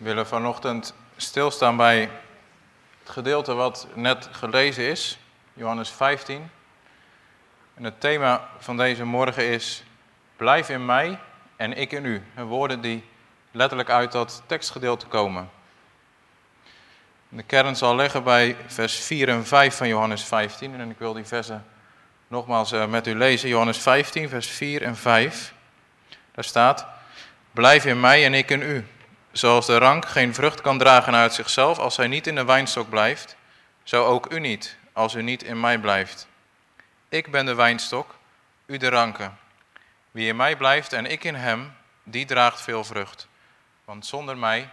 We willen vanochtend stilstaan bij het gedeelte wat net gelezen is, Johannes 15. En het thema van deze morgen is: Blijf in mij en ik in u. En woorden die letterlijk uit dat tekstgedeelte komen. De kern zal liggen bij vers 4 en 5 van Johannes 15. En ik wil die versen nogmaals eh, met u lezen. Johannes 15, vers 4 en 5. Daar staat: Blijf in mij en ik in u. Zoals de rank geen vrucht kan dragen uit zichzelf als hij niet in de wijnstok blijft, zo ook u niet, als u niet in mij blijft. Ik ben de wijnstok, u de ranken. Wie in mij blijft en ik in hem, die draagt veel vrucht. Want zonder mij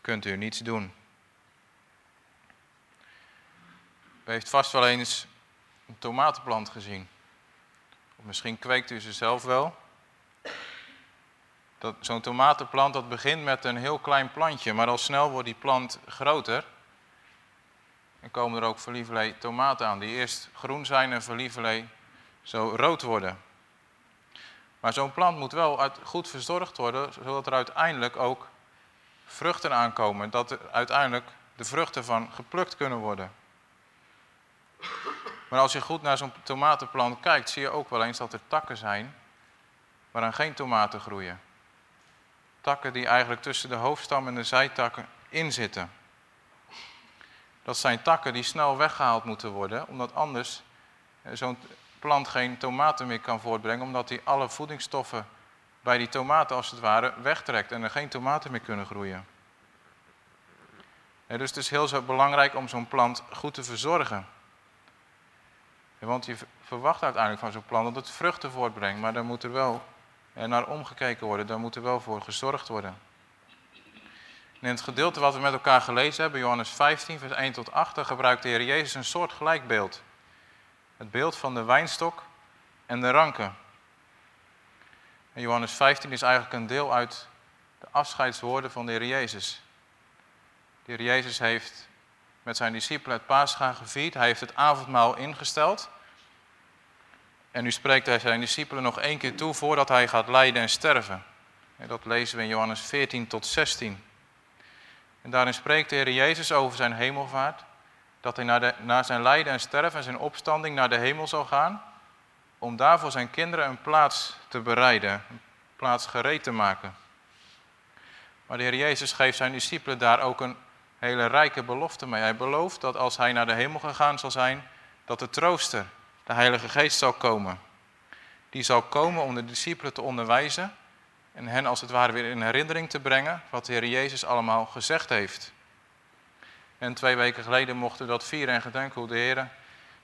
kunt u niets doen. U heeft vast wel eens een tomatenplant gezien. Of misschien kweekt u ze zelf wel. Zo'n tomatenplant dat begint met een heel klein plantje, maar al snel wordt die plant groter. En komen er ook verlievelee tomaten aan, die eerst groen zijn en verlievelee zo rood worden. Maar zo'n plant moet wel goed verzorgd worden, zodat er uiteindelijk ook vruchten aankomen. Dat er uiteindelijk de vruchten van geplukt kunnen worden. Maar als je goed naar zo'n tomatenplant kijkt, zie je ook wel eens dat er takken zijn waaraan geen tomaten groeien. Takken die eigenlijk tussen de hoofdstam en de zijtakken inzitten. Dat zijn takken die snel weggehaald moeten worden, omdat anders eh, zo'n plant geen tomaten meer kan voortbrengen, omdat hij alle voedingsstoffen bij die tomaten als het ware wegtrekt en er geen tomaten meer kunnen groeien. dus het is heel zo belangrijk om zo'n plant goed te verzorgen. Want je verwacht uiteindelijk van zo'n plant dat het vruchten voortbrengt, maar daar moet er wel naar omgekeken worden, daar moet er wel voor gezorgd worden. in het gedeelte wat we met elkaar gelezen hebben, Johannes 15, vers 1 tot 8, gebruikt de Heer Jezus een soort gelijkbeeld. Het beeld van de wijnstok en de ranken. En Johannes 15 is eigenlijk een deel uit de afscheidswoorden van de Heer Jezus. De Heer Jezus heeft met zijn discipelen het paasgaan gevierd. Hij heeft het avondmaal ingesteld. En nu spreekt hij zijn discipelen nog één keer toe voordat hij gaat lijden en sterven. En dat lezen we in Johannes 14 tot 16. En daarin spreekt de Heer Jezus over zijn hemelvaart. Dat hij naar, de, zijn lijden en sterven en zijn opstanding naar de hemel zal gaan. Om daar voor zijn kinderen een plaats te bereiden. Een plaats gereed te maken. Maar de Heer Jezus geeft zijn discipelen daar ook een hele rijke belofte mee. Hij belooft dat als hij naar de hemel gegaan zal zijn, dat de trooster, de Heilige Geest, zal komen. Die zal komen om de discipelen te onderwijzen en hen als het ware weer in herinnering te brengen wat de Heer Jezus allemaal gezegd heeft. En twee weken geleden mochten we dat vieren en gedenken hoe de Heer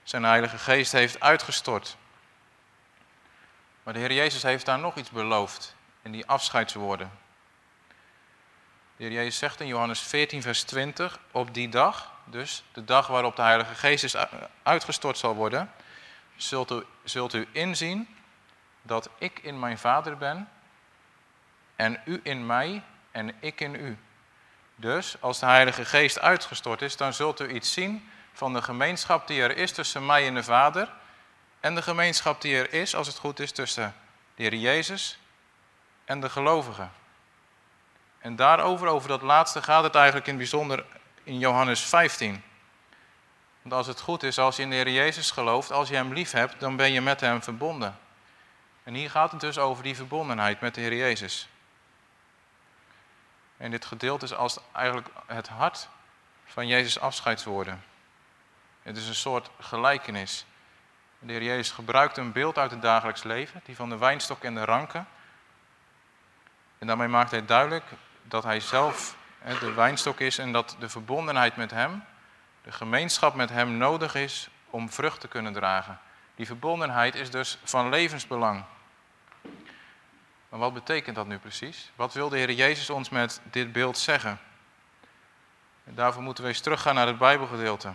zijn Heilige Geest heeft uitgestort. Maar de Heer Jezus heeft daar nog iets beloofd in die afscheidswoorden. De Heer Jezus zegt in Johannes 14, vers 20, op die dag, dus de dag waarop de Heilige Geest is uitgestort zal worden, zult u, zult u inzien dat ik in mijn Vader ben en u in mij en ik in u. Dus als de Heilige Geest uitgestort is, dan zult u iets zien van de gemeenschap die er is tussen mij en de Vader en de gemeenschap die er is, als het goed is, tussen de Heer Jezus en de gelovigen. En daarover, over dat laatste, gaat het eigenlijk in bijzonder in Johannes 15. Want als het goed is, als je in de Heer Jezus gelooft, als je Hem lief hebt, dan ben je met Hem verbonden. En hier gaat het dus over die verbondenheid met de Heer Jezus. En dit gedeelte is als eigenlijk het hart van Jezus' afscheidswoorden. Het is een soort gelijkenis. De Heer Jezus gebruikt een beeld uit het dagelijks leven, die van de wijnstok en de ranken. En daarmee maakt hij duidelijk dat hij zelf de wijnstok is en dat de verbondenheid met hem, de gemeenschap met hem nodig is om vrucht te kunnen dragen. Die verbondenheid is dus van levensbelang. Maar wat betekent dat nu precies? Wat wil de Heer Jezus ons met dit beeld zeggen? En daarvoor moeten we eens teruggaan naar het Bijbelgedeelte.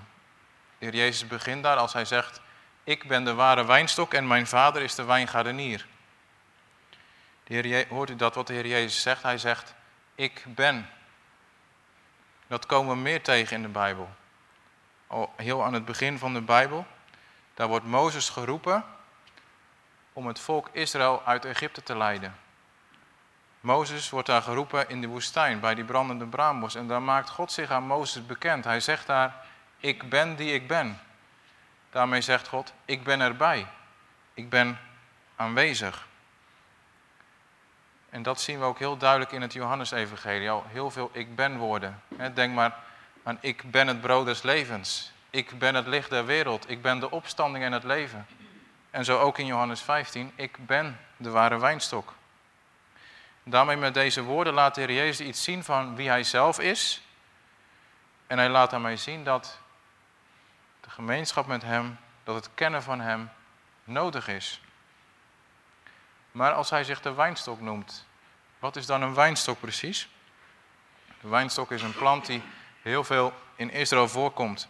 De Heer Jezus begint daar als hij zegt, ik ben de ware wijnstok en mijn vader is de wijngaardenier. Hoort u dat wat de Heer Jezus zegt? Hij zegt, ik ben. Dat komen we meer tegen in de Bijbel. Al heel aan het begin van de Bijbel, daar wordt Mozes geroepen om het volk Israël uit Egypte te leiden. Mozes wordt daar geroepen in de woestijn bij die brandende braambos. En daar maakt God zich aan Mozes bekend. Hij zegt daar, ik ben die ik ben. Daarmee zegt God, ik ben erbij. Ik ben aanwezig. En dat zien we ook heel duidelijk in het Johannesevangelie. Al heel veel ik ben woorden. Denk maar aan ik ben het brood des levens. Ik ben het licht der wereld. Ik ben de opstanding en het leven. En zo ook in Johannes 15. Ik ben de ware wijnstok. Daarmee met deze woorden laat de Heer Jezus iets zien van wie hij zelf is. En hij laat daarmee zien dat de gemeenschap met hem, dat het kennen van hem nodig is. Maar als hij zich de wijnstok noemt, wat is dan een wijnstok precies? De wijnstok is een plant die heel veel in Israël voorkomt.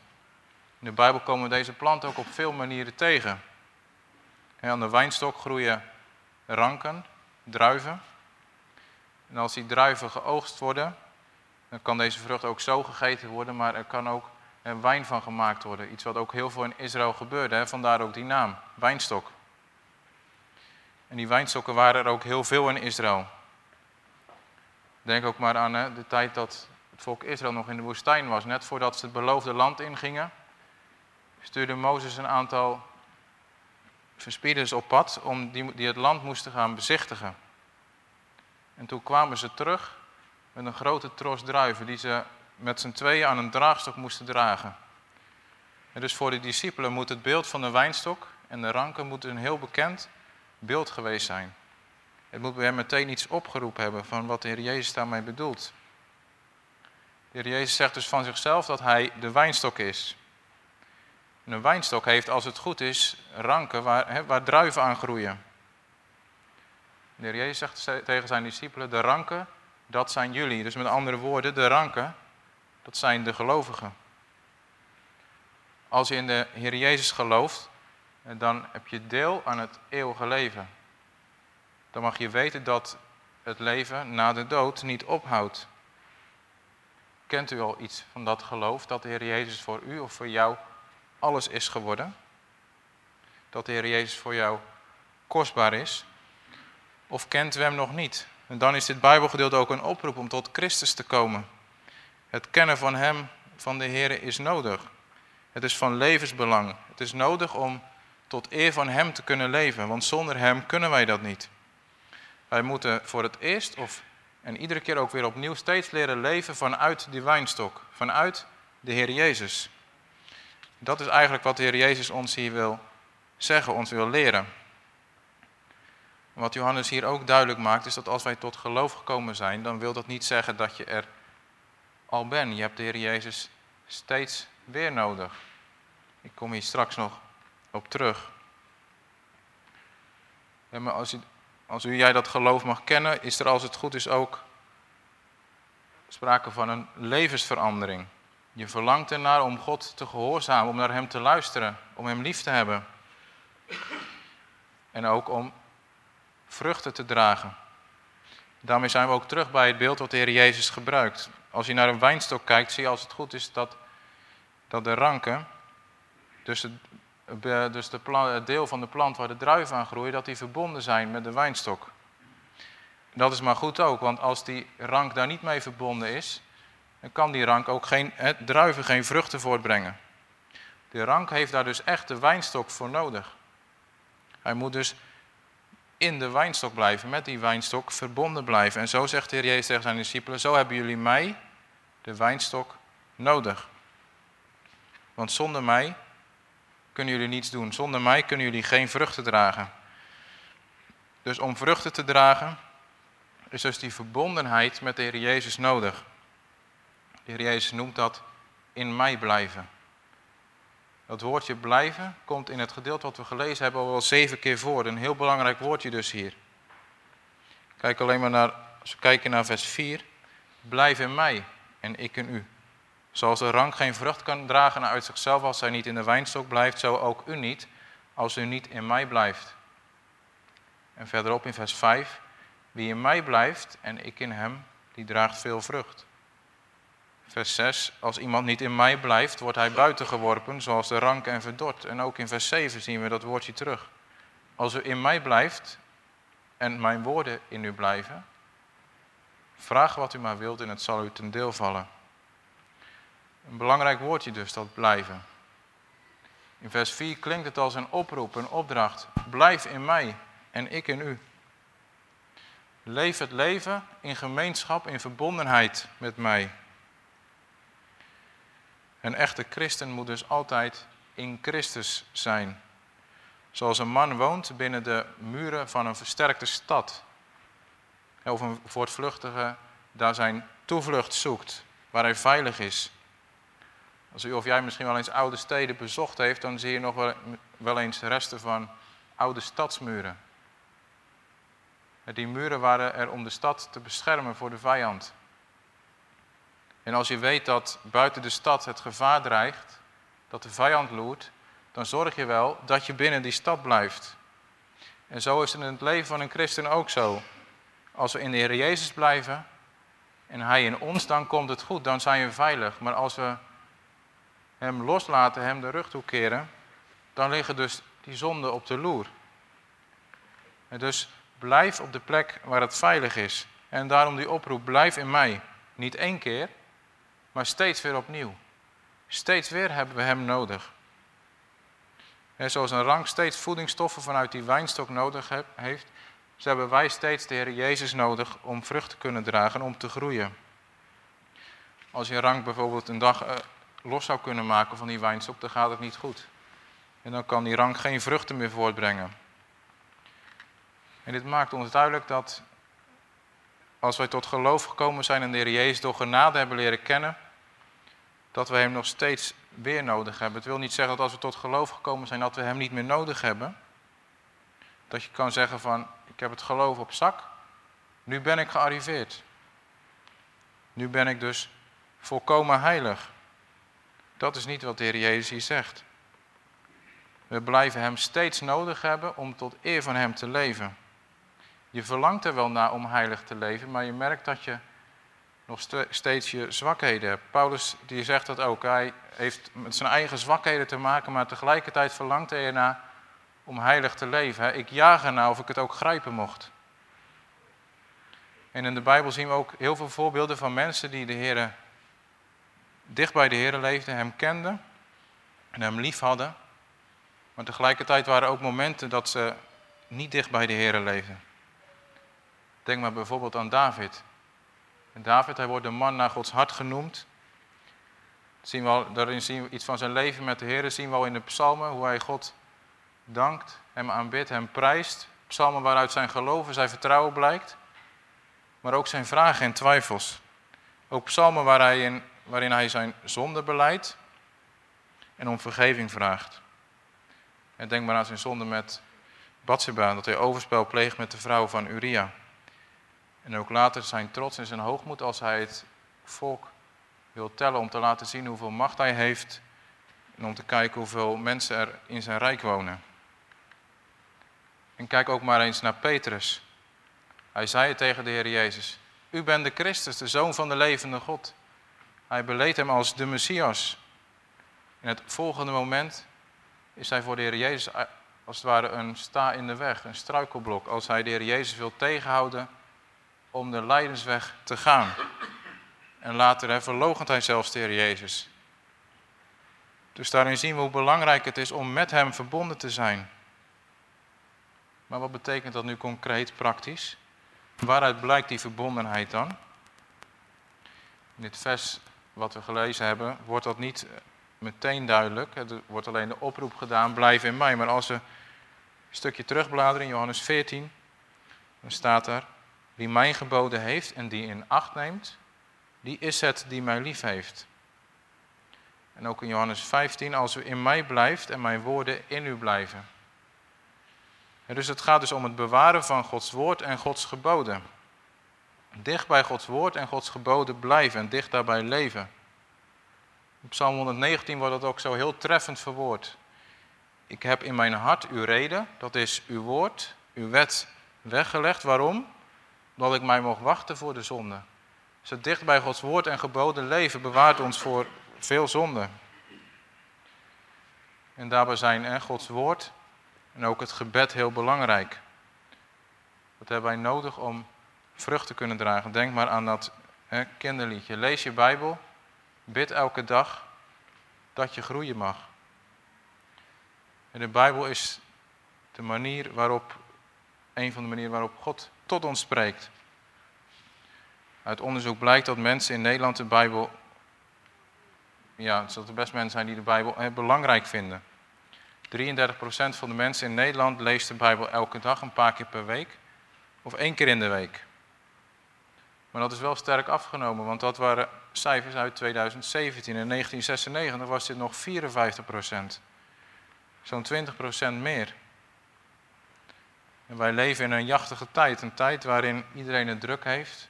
In de Bijbel komen deze plant ook op veel manieren tegen. En aan de wijnstok groeien ranken, druiven. En als die druiven geoogst worden, dan kan deze vrucht ook zo gegeten worden, maar er kan ook wijn van gemaakt worden. Iets wat ook heel veel in Israël gebeurde, hè? vandaar ook die naam, wijnstok. En die wijnstokken waren er ook heel veel in Israël. Denk ook maar aan hè, de tijd dat volk Israël nog in de woestijn was. Net voordat ze het beloofde land ingingen, stuurde Mozes een aantal verspieders op pad om die, die het land moesten gaan bezichtigen. En toen kwamen ze terug met een grote tros druiven die ze met z'n tweeën aan een draagstok moesten dragen. En dus voor de discipelen moet het beeld van de wijnstok en de ranken moet een heel bekend beeld geweest zijn. Het moet bij hem meteen iets opgeroepen hebben van wat de Heer Jezus daarmee bedoelt. De Heer Jezus zegt dus van zichzelf dat hij de wijnstok is. En een wijnstok heeft, als het goed is, ranken waar, waar druiven aan groeien. De Heer Jezus zegt tegen zijn discipelen, de ranken, dat zijn jullie. Dus met andere woorden, de ranken, dat zijn de gelovigen. Als je in de Heer Jezus gelooft, dan heb je deel aan het eeuwige leven. Dan mag je weten dat het leven na de dood niet ophoudt. Kent u al iets van dat geloof, dat de Heer Jezus voor u of voor jou alles is geworden? Dat de Heer Jezus voor jou kostbaar is? Of kent u hem nog niet? En dan is dit Bijbelgedeelte ook een oproep om tot Christus te komen. Het kennen van hem, van de Heer, is nodig. Het is van levensbelang. Het is nodig om tot eer van Hem te kunnen leven, want zonder Hem kunnen wij dat niet. Wij moeten voor het eerst of en iedere keer ook weer opnieuw steeds leren leven vanuit die wijnstok, vanuit de Heer Jezus. Dat is eigenlijk wat de Heer Jezus ons hier wil zeggen, ons wil leren. Wat Johannes hier ook duidelijk maakt, is dat als wij tot geloof gekomen zijn, dan wil dat niet zeggen dat je er al bent. Je hebt de Heer Jezus steeds weer nodig. Ik kom hier straks nog op terug. maar als, u, als u jij dat geloof mag kennen, is er als het goed is ook sprake van een levensverandering. Je verlangt ernaar om God te gehoorzamen, om naar Hem te luisteren, om Hem lief te hebben. En ook om vruchten te dragen. Daarmee zijn we ook terug bij het beeld wat de Heer Jezus gebruikt. Als je naar een wijnstok kijkt, zie je als het goed is dat, dat de ranken, de, dus de het deel van de plant waar de druiven aan groeien, dat die verbonden zijn met de wijnstok. Dat is maar goed ook, want als die rank daar niet mee verbonden is, dan kan die rank ook geen, druiven geen vruchten voortbrengen. De rank heeft daar dus echt de wijnstok voor nodig. Hij moet dus in de wijnstok blijven, met die wijnstok verbonden blijven. En zo zegt de Heer Jezus tegen zijn discipelen, zo hebben jullie mij, de wijnstok, nodig. Want zonder mij kunnen jullie niets doen. Zonder mij kunnen jullie geen vruchten dragen. Dus om vruchten te dragen is dus die verbondenheid met de Heer Jezus nodig. De Heer Jezus noemt dat in mij blijven. Dat woordje blijven komt in het gedeelte wat we gelezen hebben al wel zeven keer voor. Een heel belangrijk woordje dus hier. Kijk alleen maar naar, als we kijken naar vers 4. Blijf in mij en ik in u. Zoals de rank geen vrucht kan dragen uit zichzelf als hij niet in de wijnstok blijft, zo ook u niet, als u niet in mij blijft. En verderop in vers 5, wie in mij blijft en ik in hem, die draagt veel vrucht. Vers 6, als iemand niet in mij blijft, wordt hij buiten geworpen, zoals de rank en verdord. En ook in vers 7 zien we dat woordje terug. Als u in mij blijft en mijn woorden in u blijven, Vraag wat u maar wilt en het zal u ten deel vallen. Een belangrijk woordje dus, dat blijven. In vers 4 klinkt het als een oproep, een opdracht. Blijf in mij en ik in u. Leef het leven in gemeenschap, in verbondenheid met mij. Een echte christen moet dus altijd in Christus zijn. Zoals een man woont binnen de muren van een versterkte stad. Of een voortvluchtige daar zijn toevlucht zoekt, waar hij veilig is. Als u of jij misschien wel eens oude steden bezocht heeft, dan zie je nog wel, eens resten van oude stadsmuren. Die muren waren er om de stad te beschermen voor de vijand. En als je weet dat buiten de stad het gevaar dreigt, dat de vijand loert, dan zorg je wel dat je binnen die stad blijft. En zo is het in het leven van een christen ook zo. Als we in de Heer Jezus blijven en Hij in ons, dan komt het goed, dan zijn we veilig. Maar als we Hem loslaten, Hem de rug toekeren, dan liggen dus die zonden op de loer. En dus blijf op de plek waar het veilig is. En daarom die oproep, blijf in mij. Niet één keer, maar steeds weer opnieuw. Steeds weer hebben we Hem nodig. En zoals een rank steeds voedingsstoffen vanuit die wijnstok nodig heeft, zo hebben wij steeds de Heer Jezus nodig om vrucht te kunnen dragen, om te groeien. Als je rank bijvoorbeeld een dag eh, los zou kunnen maken van die wijnstok, dan gaat het niet goed. En dan kan die rank geen vruchten meer voortbrengen. En dit maakt ons duidelijk dat als wij tot geloof gekomen zijn en de Heer Jezus door genade hebben leren kennen, dat we Hem nog steeds weer nodig hebben. Het wil niet zeggen dat als we tot geloof gekomen zijn, dat we Hem niet meer nodig hebben. Dat je kan zeggen van, ik heb het geloof op zak, nu ben ik gearriveerd. Nu ben ik dus volkomen heilig. Dat is niet wat de Heer Jezus hier zegt. We blijven Hem steeds nodig hebben om tot eer van Hem te leven. Je verlangt er wel naar om heilig te leven, maar je merkt dat je nog steeds je zwakheden hebt. Paulus die zegt dat ook. Hij heeft met zijn eigen zwakheden te maken, maar tegelijkertijd verlangt hij ernaar om heilig te leven. Ik jaag ernaar of ik het ook grijpen mocht. En in de Bijbel zien we ook heel veel voorbeelden van mensen die de Heer, dicht bij de Heer leefden, hem kenden en hem lief hadden. Maar tegelijkertijd waren er ook momenten dat ze niet dicht bij de Heer leefden. Denk maar bijvoorbeeld aan David. En David, hij wordt de man naar Gods hart genoemd. Zien we al, daarin zien we iets van zijn leven met de Heer. Zien we al in de psalmen hoe hij God dankt, hem aanbidt, hem prijst. Psalmen waaruit zijn geloof en zijn vertrouwen blijkt. Maar ook zijn vragen en twijfels. Ook psalmen waar hij in, waarin hij zijn zonde beleidt en om vergeving vraagt. En denk maar aan zijn zonde met Bathsheba, dat hij overspel pleegt met de vrouw van Uria. En ook later zijn trots en zijn hoogmoed als hij het volk wil tellen om te laten zien hoeveel macht hij heeft en om te kijken hoeveel mensen er in zijn rijk wonen. En kijk ook maar eens naar Petrus. Hij zei tegen de Heer Jezus. U bent de Christus, de Zoon van de levende God. Hij beleed hem als de Messias. In het volgende moment is hij voor de Heer Jezus als het ware een sta in de weg, een struikelblok. Als hij de Heer Jezus wil tegenhouden om de lijdensweg te gaan. En later verloochent hij zelfs de Heer Jezus. Dus daarin zien we hoe belangrijk het is om met Hem verbonden te zijn. Maar wat betekent dat nu concreet, praktisch? Waaruit blijkt die verbondenheid dan? In dit vers wat we gelezen hebben, wordt dat niet meteen duidelijk. Er wordt alleen de oproep gedaan, blijf in mij. Maar als we een stukje terugbladeren in Johannes 14, dan staat er, wie mijn geboden heeft en die in acht neemt, die is het die mij lief heeft. En ook in Johannes 15, als u in mij blijft en mijn woorden in u blijven. En dus het gaat dus om het bewaren van Gods woord en Gods geboden. Dicht bij Gods woord en Gods geboden blijven en dicht daarbij leven. In Psalm 119 wordt dat ook zo heel treffend verwoord. Ik heb in mijn hart uw reden, dat is uw woord, uw wet weggelegd. Waarom? Omdat ik mij mocht wachten voor de zonde. Dus dicht bij Gods woord en geboden leven bewaart ons voor veel zonde. En daarbij zijn hè, Gods woord en ook het gebed heel belangrijk. Dat hebben wij nodig om vruchten kunnen dragen. Denk maar aan dat kinderliedje. Lees je Bijbel, bid elke dag dat je groeien mag. En de Bijbel is de manier waarop, een van de manieren waarop God tot ons spreekt. Uit onderzoek blijkt dat mensen in Nederland de Bijbel, ja, dat er best mensen zijn die de Bijbel belangrijk vinden. 33% van de mensen in Nederland leest de Bijbel elke dag, een paar keer per week of één keer in de week. Maar dat is wel sterk afgenomen, want dat waren cijfers uit 2017. In 1996 was dit nog 54%. Zo'n 20% meer. En wij leven in een jachtige tijd, een tijd waarin iedereen het druk heeft.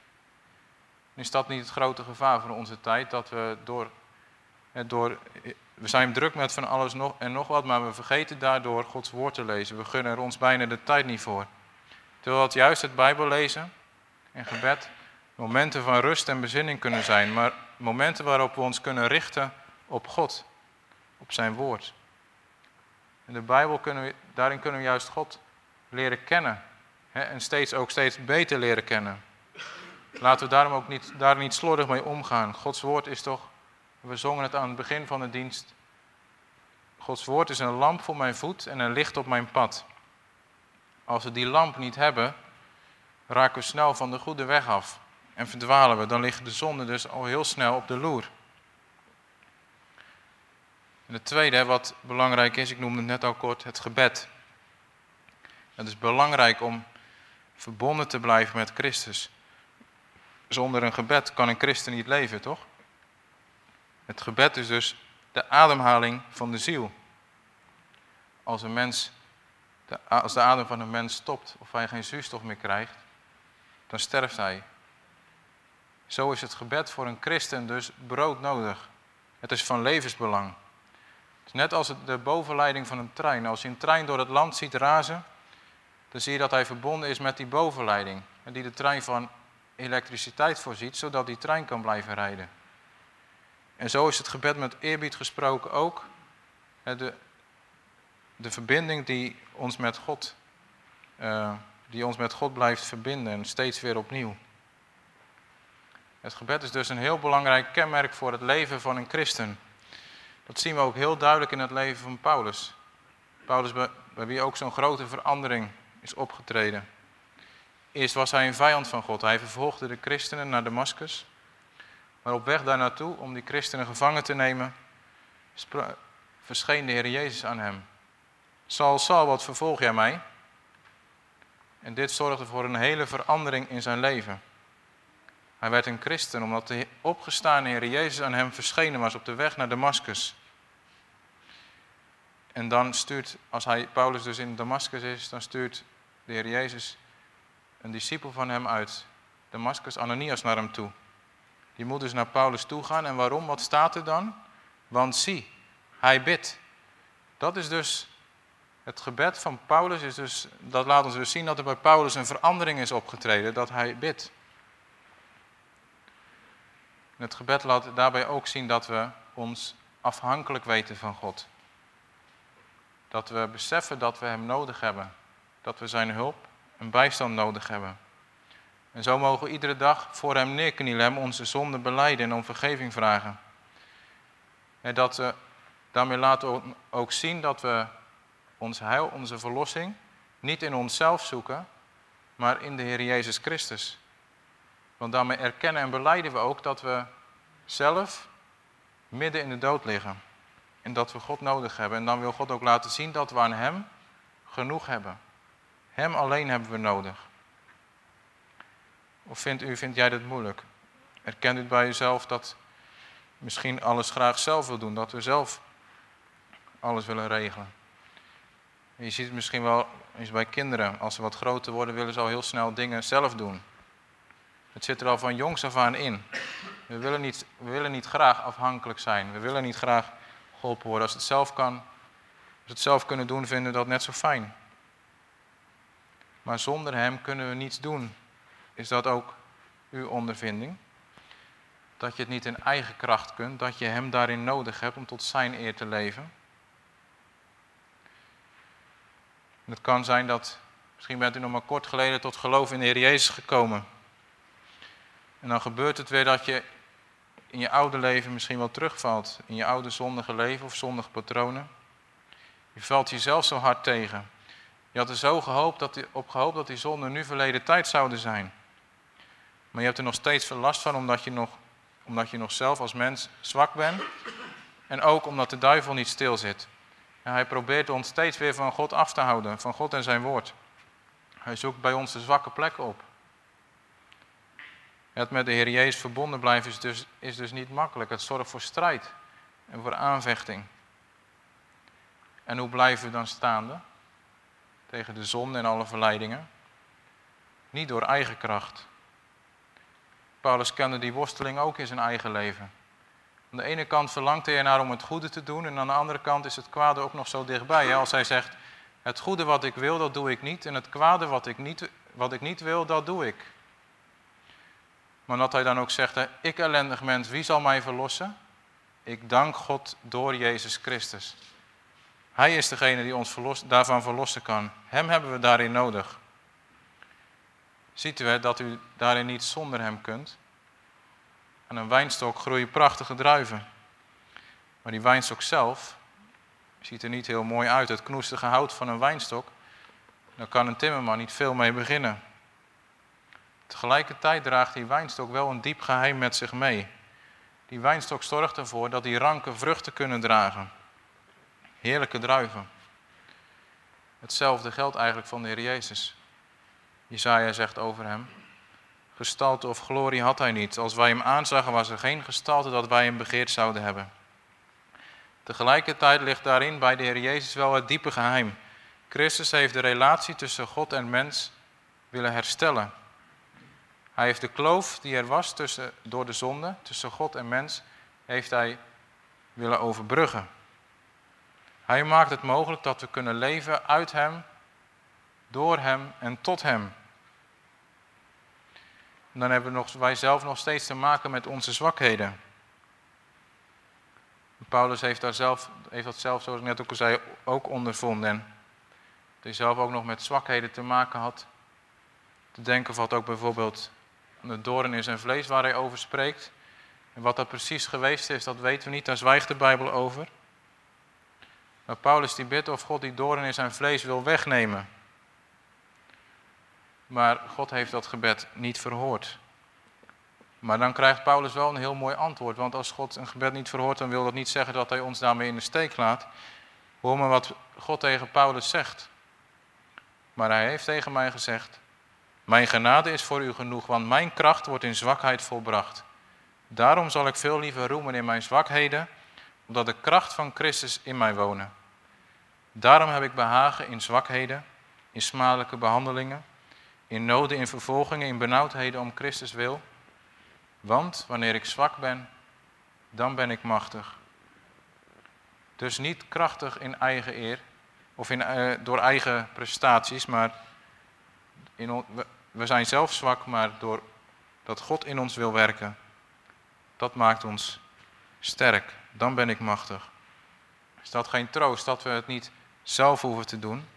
Is dat niet het grote gevaar voor onze tijd, dat we door, door we zijn druk met van alles en nog wat, maar we vergeten daardoor Gods woord te lezen. We gunnen er ons bijna de tijd niet voor. Terwijl het juist het Bijbel lezen en gebed momenten van rust en bezinning kunnen zijn, maar momenten waarop we ons kunnen richten op God, op zijn woord. In de Bijbel kunnen we, daarin kunnen we juist God leren kennen hè, en steeds ook steeds beter leren kennen. Laten we daarom ook niet, daar niet slordig mee omgaan. Gods woord is toch, we zongen het aan het begin van de dienst. Gods woord is een lamp voor mijn voet en een licht op mijn pad. Als we die lamp niet hebben, raken we snel van de goede weg af en verdwalen we. Dan liggen de zonden dus al heel snel op de loer. En het tweede wat belangrijk is, ik noemde het net al kort, het gebed. Het is belangrijk om verbonden te blijven met Christus. Zonder een gebed kan een christen niet leven, toch? Het gebed is dus de ademhaling van de ziel. Als, een mens, als de adem van een mens stopt of hij geen zuurstof meer krijgt, dan sterft hij. Zo is het gebed voor een christen dus broodnodig. Het is van levensbelang. Het is net als de bovenleiding van een trein. Als je een trein door het land ziet razen, dan zie je dat hij verbonden is met die bovenleiding. En die de trein van elektriciteit voorziet, zodat die trein kan blijven rijden. En zo is het gebed met eerbied gesproken ook. De, de verbinding die ons met God, uh, die ons met God blijft verbinden, en steeds weer opnieuw. Het gebed is dus een heel belangrijk kenmerk voor het leven van een christen. Dat zien we ook heel duidelijk in het leven van Paulus. Paulus, bij, wie ook zo'n grote verandering is opgetreden. Eerst was hij een vijand van God. Hij vervolgde de christenen naar Damascus. Maar op weg daar naartoe, om die christenen gevangen te nemen, verscheen de Heer Jezus aan hem. Saul, Saul, wat vervolg jij mij? En dit zorgde voor een hele verandering in zijn leven. Hij werd een christen omdat de opgestane Heer Jezus aan hem verschenen was op de weg naar Damascus. En dan stuurt, als hij, Paulus dus in Damascus is, dan stuurt de Heer Jezus een discipel van hem uit Damascus, Ananias, naar hem toe. Die moet dus naar Paulus toe gaan. En waarom? Wat staat er dan? Want zie, hij bidt. Dat is dus het gebed van Paulus. Is dus, dat laat ons dus zien dat er bij Paulus een verandering is opgetreden, dat hij bidt. Het gebed laat daarbij ook zien dat we ons afhankelijk weten van God. Dat we beseffen dat we Hem nodig hebben. Dat we Zijn hulp en bijstand nodig hebben. En zo mogen we iedere dag voor Hem neerknielen, Hem onze zonden beleiden en om vergeving vragen. En dat we, daarmee laten we ook zien dat we ons heil, onze verlossing, niet in onszelf zoeken, maar in de Heer Jezus Christus. Want daarmee erkennen en beleiden we ook dat we zelf midden in de dood liggen. En dat we God nodig hebben. En dan wil God ook laten zien dat we aan Hem genoeg hebben. Hem alleen hebben we nodig. Of vindt u, vindt jij dit moeilijk? Erkent u bij uzelf dat misschien alles graag zelf wil doen, dat we zelf alles willen regelen? je ziet het misschien wel eens bij kinderen, als ze wat groter worden, willen ze al heel snel dingen zelf doen. Het zit er al van jongs af aan in. We willen niet, we willen niet graag afhankelijk zijn. We willen niet graag geholpen worden. Als het zelf kan, als het zelf kunnen doen, vinden we dat net zo fijn. Maar zonder Hem kunnen we niets doen. Is dat ook uw ondervinding? Dat je het niet in eigen kracht kunt, dat je Hem daarin nodig hebt om tot Zijn eer te leven? het kan zijn dat, misschien bent u nog maar kort geleden tot geloof in de Heer Jezus gekomen. En dan gebeurt het weer dat je in je oude leven misschien wel terugvalt. In je oude zondige leven of zondige patronen. Je valt jezelf zo hard tegen. Je had er zo gehoopt dat die, op gehoopt dat die zonden nu verleden tijd zouden zijn. Maar je hebt er nog steeds veel last van omdat je nog, omdat je nog zelf als mens zwak bent. En ook omdat de duivel niet stil zit. Hij probeert ons steeds weer van God af te houden, van God en zijn woord. Hij zoekt bij ons de zwakke plekken op. Het met de Heer Jezus verbonden blijven is dus, is dus niet makkelijk. Het zorgt voor strijd en voor aanvechting. En hoe blijven we dan staande? Tegen de zon en alle verleidingen? Niet door eigen kracht. Paulus kende die worsteling ook in zijn eigen leven. Aan de ene kant verlangt hij ernaar om het goede te doen en aan de andere kant is het kwade ook nog zo dichtbij. Als hij zegt, het goede wat ik wil, dat doe ik niet en het kwade wat ik niet, wat ik niet wil, dat doe ik. Maar dat hij dan ook zegt, ik ellendig mens, wie zal mij verlossen? Ik dank God door Jezus Christus. Hij is degene die ons daarvan verlossen kan. Hem hebben we daarin nodig. Ziet u dat u daarin niet zonder hem kunt? Aan een wijnstok groeien prachtige druiven. Maar die wijnstok zelf ziet er niet heel mooi uit. Het knoestige hout van een wijnstok, daar kan een timmerman niet veel mee beginnen. Tegelijkertijd draagt die wijnstok wel een diep geheim met zich mee. Die wijnstok zorgt ervoor dat die ranke vruchten kunnen dragen. Heerlijke druiven. Hetzelfde geldt eigenlijk van de Heer Jezus. Jezaja zegt over hem, gestalte of glorie had hij niet. Als wij hem aanzagen was er geen gestalte dat wij hem begeerd zouden hebben. Tegelijkertijd ligt daarin bij de Heer Jezus wel het diepe geheim. Christus heeft de relatie tussen God en mens willen herstellen. Hij heeft de kloof die er was tussen, door de zonde, tussen God en mens, heeft hij willen overbruggen. Hij maakt het mogelijk dat we kunnen leven uit Hem, door Hem en tot Hem. En dan hebben we nog, wij zelf nog steeds te maken met onze zwakheden. Paulus heeft, daar zelf, heeft dat zelf, zoals ik net ook al zei, ook ondervonden. En dat hij zelf ook nog met zwakheden te maken had. Te denken valt ook bijvoorbeeld de doorn in zijn vlees waar hij over spreekt. En wat dat precies geweest is, dat weten we niet, daar zwijgt de Bijbel over. Maar Paulus die bidt of God die doorn in zijn vlees wil wegnemen. Maar God heeft dat gebed niet verhoord. Maar dan krijgt Paulus wel een heel mooi antwoord. Want als God een gebed niet verhoort, dan wil dat niet zeggen dat hij ons daarmee in de steek laat. Hoor maar wat God tegen Paulus zegt. Maar hij heeft tegen mij gezegd, mijn genade is voor u genoeg, want mijn kracht wordt in zwakheid volbracht. Daarom zal ik veel liever roemen in mijn zwakheden, omdat de kracht van Christus in mij wonen. Daarom heb ik behagen in zwakheden, in smadelijke behandelingen, in noden, in vervolgingen, in benauwdheden om Christus wil. Want wanneer ik zwak ben, dan ben ik machtig. Dus niet krachtig in eigen eer of in, uh, door eigen prestaties, maar we zijn zelf zwak, maar door dat God in ons wil werken, dat maakt ons sterk. Dan ben ik machtig. Is dat geen troost dat we het niet zelf hoeven te doen?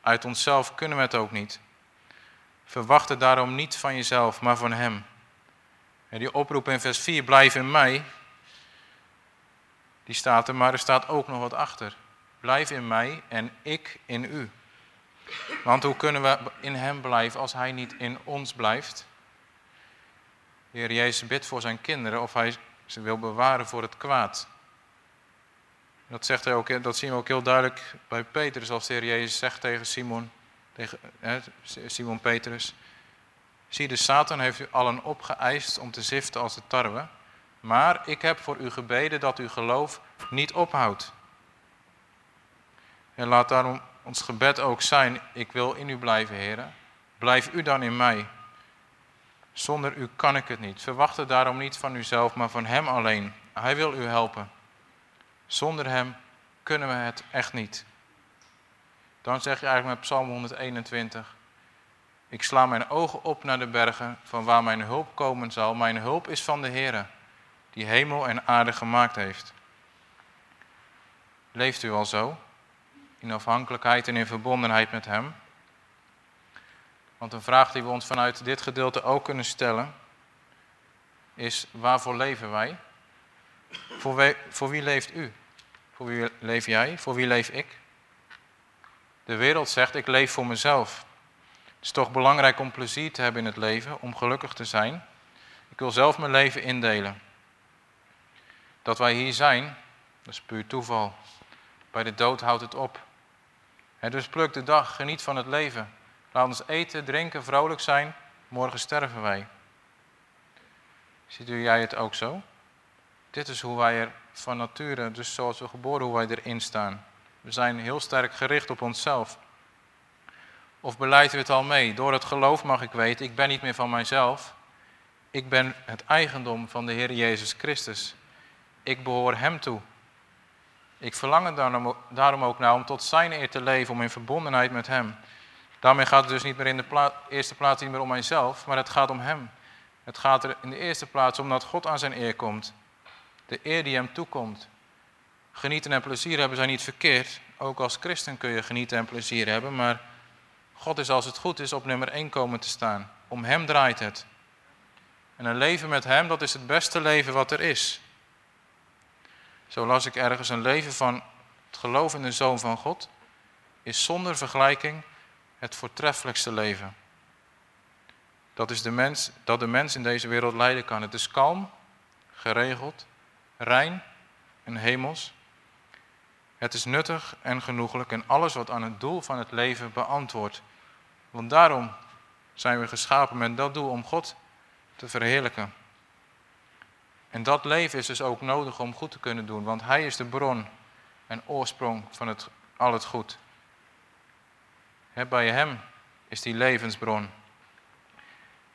Uit onszelf kunnen we het ook niet. Verwacht het daarom niet van jezelf, maar van Hem. En die oproep in vers 4, blijf in mij, die staat er, maar er staat ook nog wat achter. Blijf in mij en ik in u. Want hoe kunnen we in Hem blijven als Hij niet in ons blijft? De Heer Jezus bidt voor zijn kinderen of Hij ze wil bewaren voor het kwaad. Dat, zegt hij ook, dat zien we ook heel duidelijk bij Petrus, als de Heer Jezus zegt tegen Simon, tegen Simon Petrus. Zie, de Satan heeft u allen opgeëist om te ziften als de tarwe. Maar ik heb voor u gebeden dat uw geloof niet ophoudt. En laat daarom ons gebed ook zijn, ik wil in u blijven, heren. Blijf u dan in mij. Zonder u kan ik het niet. Verwacht het daarom niet van uzelf, maar van Hem alleen. Hij wil u helpen. Zonder Hem kunnen we het echt niet. Dan zeg je eigenlijk met Psalm 121. Ik sla mijn ogen op naar de bergen, van waar mijn hulp komen zal. Mijn hulp is van de Heere, die hemel en aarde gemaakt heeft. Leeft u al zo? In afhankelijkheid en in verbondenheid met Hem. Want een vraag die we ons vanuit dit gedeelte ook kunnen stellen, is waarvoor leven wij? Voor, wie, voor wie leeft u? Voor wie leef jij? Voor wie leef ik? De wereld zegt, ik leef voor mezelf. Het is toch belangrijk om plezier te hebben in het leven, om gelukkig te zijn. Ik wil zelf mijn leven indelen. Dat wij hier zijn, dat is puur toeval. Bij de dood houdt het op. dus pluk de dag, geniet van het leven. Laat ons eten, drinken, vrolijk zijn. Morgen sterven wij. Ziet u jij het ook zo? Dit is hoe wij er van nature, dus zoals we geboren, hoe wij erin staan. We zijn heel sterk gericht op onszelf. Of beleiden we het al mee? Door het geloof mag ik weten, ik ben niet meer van mijzelf. Ik ben het eigendom van de Heer Jezus Christus. Ik behoor Hem toe. Ik verlang er daarom ook naar om tot Zijn eer te leven, om in verbondenheid met Hem. Daarmee gaat het dus niet meer in de eerste plaats niet meer om mijzelf, maar het gaat om Hem. Het gaat er in de eerste plaats om dat God aan zijn eer komt. De eer die Hem toekomt. Genieten en plezier hebben zijn niet verkeerd. Ook als christen kun je genieten en plezier hebben, maar God is als het goed is op nummer 1 komen te staan. Om Hem draait het. En een leven met Hem, dat is het beste leven wat er is. Zo las ik ergens een leven van het geloof in de Zoon van God, is zonder vergelijking het voortreffelijkste leven. Dat is de mens, dat de mens in deze wereld leiden kan. Het is kalm, geregeld, rein en hemels. Het is nuttig en genoeglijk en alles wat aan het doel van het leven beantwoordt. Want daarom zijn we geschapen met dat doel om God te verheerlijken. En dat leven is dus ook nodig om goed te kunnen doen, want Hij is de bron en oorsprong van het, al het goed. bij Hem is die levensbron.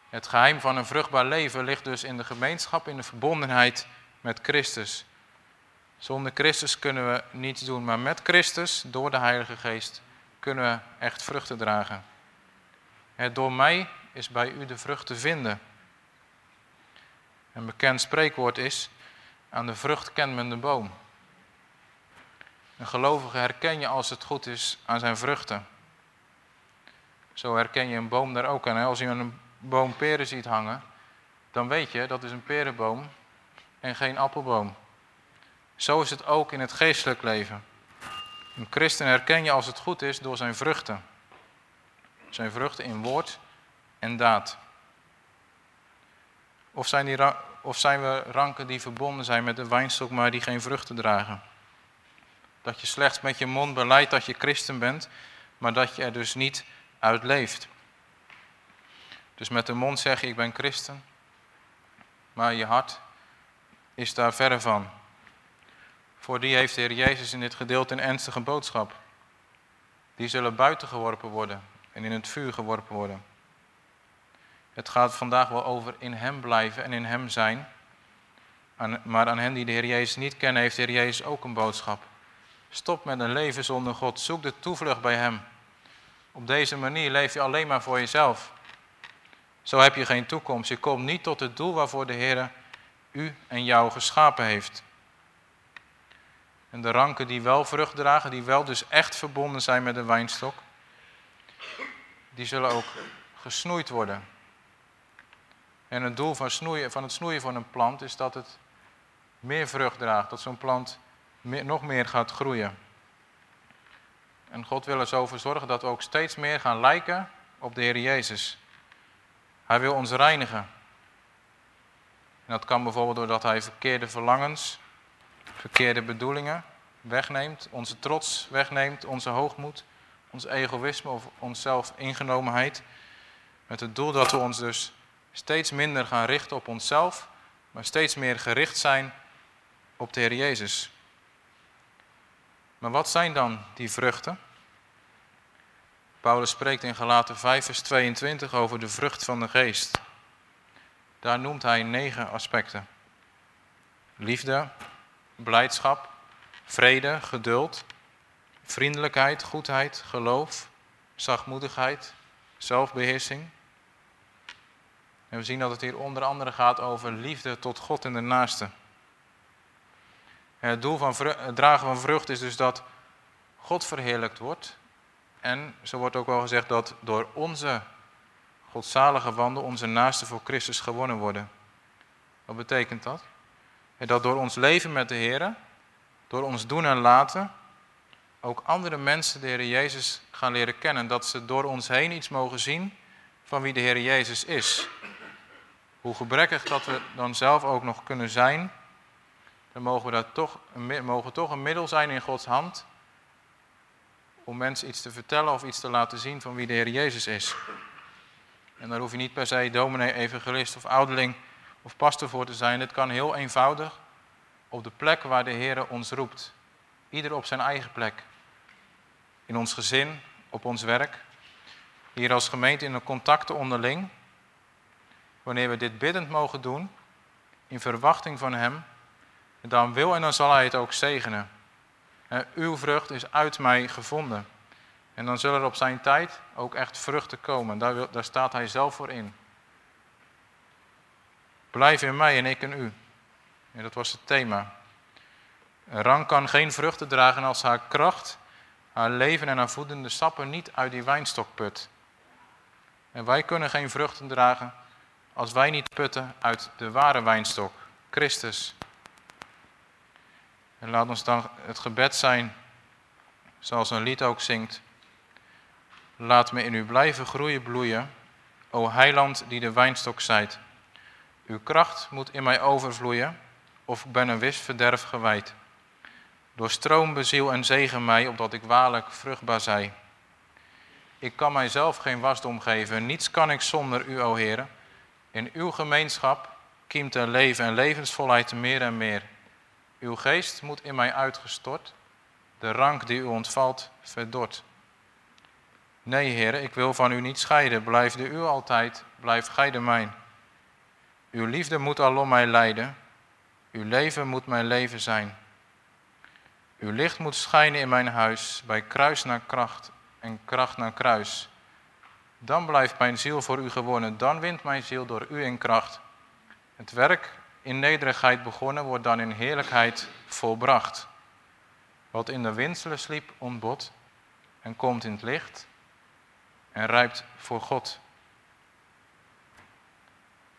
Het geheim van een vruchtbaar leven ligt dus in de gemeenschap, in de verbondenheid met Christus. Zonder Christus kunnen we niets doen, maar met Christus, door de Heilige Geest, kunnen we echt vruchten dragen. door mij is bij u de vrucht te vinden. Een bekend spreekwoord is, aan de vrucht kent men de boom. Een gelovige herken je als het goed is aan zijn vruchten. Zo herken je een boom daar ook aan. Als je een boom peren ziet hangen, dan weet je dat is een perenboom en geen appelboom. Zo is het ook in het geestelijk leven. Een christen herken je als het goed is door zijn vruchten. Zijn vruchten in woord en daad. Of zijn, die, of zijn we ranken die verbonden zijn met de wijnstok, maar die geen vruchten dragen? Dat je slechts met je mond beleidt dat je christen bent, maar dat je er dus niet uit leeft. Dus met de mond zeg je ik ben christen, maar je hart is daar verre van. Voor die heeft de Heer Jezus in dit gedeelte een ernstige boodschap. Die zullen buiten geworpen worden en in het vuur geworpen worden. Het gaat vandaag wel over in Hem blijven en in Hem zijn. Maar aan hen die de Heer Jezus niet kennen, heeft de Heer Jezus ook een boodschap. Stop met een leven zonder God. Zoek de toevlucht bij Hem. Op deze manier leef je alleen maar voor jezelf. Zo heb je geen toekomst. Je komt niet tot het doel waarvoor de Heer u en jou geschapen heeft. En de ranken die wel vrucht dragen, die wel dus echt verbonden zijn met de wijnstok, die zullen ook gesnoeid worden. En het doel van, snoeien, van het snoeien van een plant is dat het meer vrucht draagt, dat zo'n plant nog meer gaat groeien. En God wil er zo voor zorgen dat we ook steeds meer gaan lijken op de Heer Jezus. Hij wil ons reinigen. En dat kan bijvoorbeeld doordat hij verkeerde verlangens, verkeerde bedoelingen wegneemt, onze trots wegneemt, onze hoogmoed, ons egoïsme of onszelf ingenomenheid. Met het doel dat we ons dus steeds minder gaan richten op onszelf, maar steeds meer gericht zijn op de Heer Jezus. Maar wat zijn dan die vruchten? Paulus spreekt in Galaten 5, vers 22 over de vrucht van de geest. Daar noemt hij negen aspecten. Liefde, blijdschap, vrede, geduld, vriendelijkheid, goedheid, geloof, zachtmoedigheid, zelfbeheersing. En we zien dat het hier onder andere gaat over liefde tot God en de naaste. het doel van het dragen van vrucht is dus dat God verheerlijkt wordt en zo wordt ook wel gezegd dat door onze godzalige wandel onze naasten voor Christus gewonnen worden. Wat betekent dat? Dat door ons leven met de Heer, door ons doen en laten, ook andere mensen de Heer Jezus gaan leren kennen. Dat ze door ons heen iets mogen zien van wie de Heer Jezus is. Hoe gebrekkig dat we dan zelf ook nog kunnen zijn, dan mogen we dat toch, mogen toch een middel zijn in Gods hand om mensen iets te vertellen of iets te laten zien van wie de Heer Jezus is. En daar hoef je niet per se dominee, evangelist of ouderling of pastor voor te zijn. Het kan heel eenvoudig op de plek waar de Heer ons roept. Ieder op zijn eigen plek. In ons gezin, op ons werk. Hier als gemeente in de contacten onderling. Wanneer we dit biddend mogen doen, in verwachting van Hem, dan wil en dan zal Hij het ook zegenen. Uw vrucht is uit mij gevonden. En dan zullen er op zijn tijd ook echt vruchten komen. Daar, daar staat hij zelf voor in. Blijf in mij en ik in u. En dat was het thema. Een rang kan geen vruchten dragen als haar kracht, haar leven en haar voedende sappen niet uit die wijnstok put. En wij kunnen geen vruchten dragen als wij niet putten uit de ware wijnstok, Christus. En laat ons dan het gebed zijn, zoals een lied ook zingt. Laat me in u blijven groeien, bloeien, o heiland die de wijnstok zijt. Uw kracht moet in mij overvloeien, of ik ben een wis verderf gewijd. Doorstroom beziel en zegen mij, opdat ik waarlijk vruchtbaar zij. Ik kan mijzelf geen wasdom geven, niets kan ik zonder u, o Heer. In uw gemeenschap kiemt er leven en levensvolheid meer en meer. Uw geest moet in mij uitgestort, de rank die u ontvalt verdort. Nee, Heer, ik wil van u niet scheiden. Blijf de u altijd, blijf gij de mijn. Uw liefde moet alom mij leiden. Uw leven moet mijn leven zijn. Uw licht moet schijnen in mijn huis, bij kruis naar kracht en kracht naar kruis. Dan blijft mijn ziel voor u gewonnen, dan wint mijn ziel door u in kracht. Het werk in nederigheid begonnen wordt dan in heerlijkheid volbracht. Wat in de windselen sliep ontbot en komt in het licht en rijpt voor God.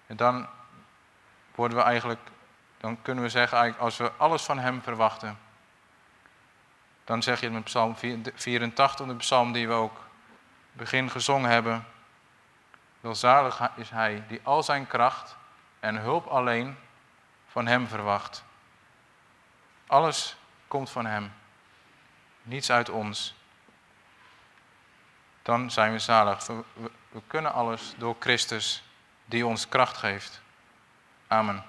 En dan worden we eigenlijk, dan kunnen we zeggen eigenlijk, als we alles van Hem verwachten, dan zeg je in Psalm 84, de psalm die we ook begin gezongen hebben, welzalig is Hij die al zijn kracht en hulp alleen van Hem verwacht. Alles komt van Hem, niets uit ons dan zijn we zalig. We, we, kunnen alles door Christus die ons kracht geeft. Amen.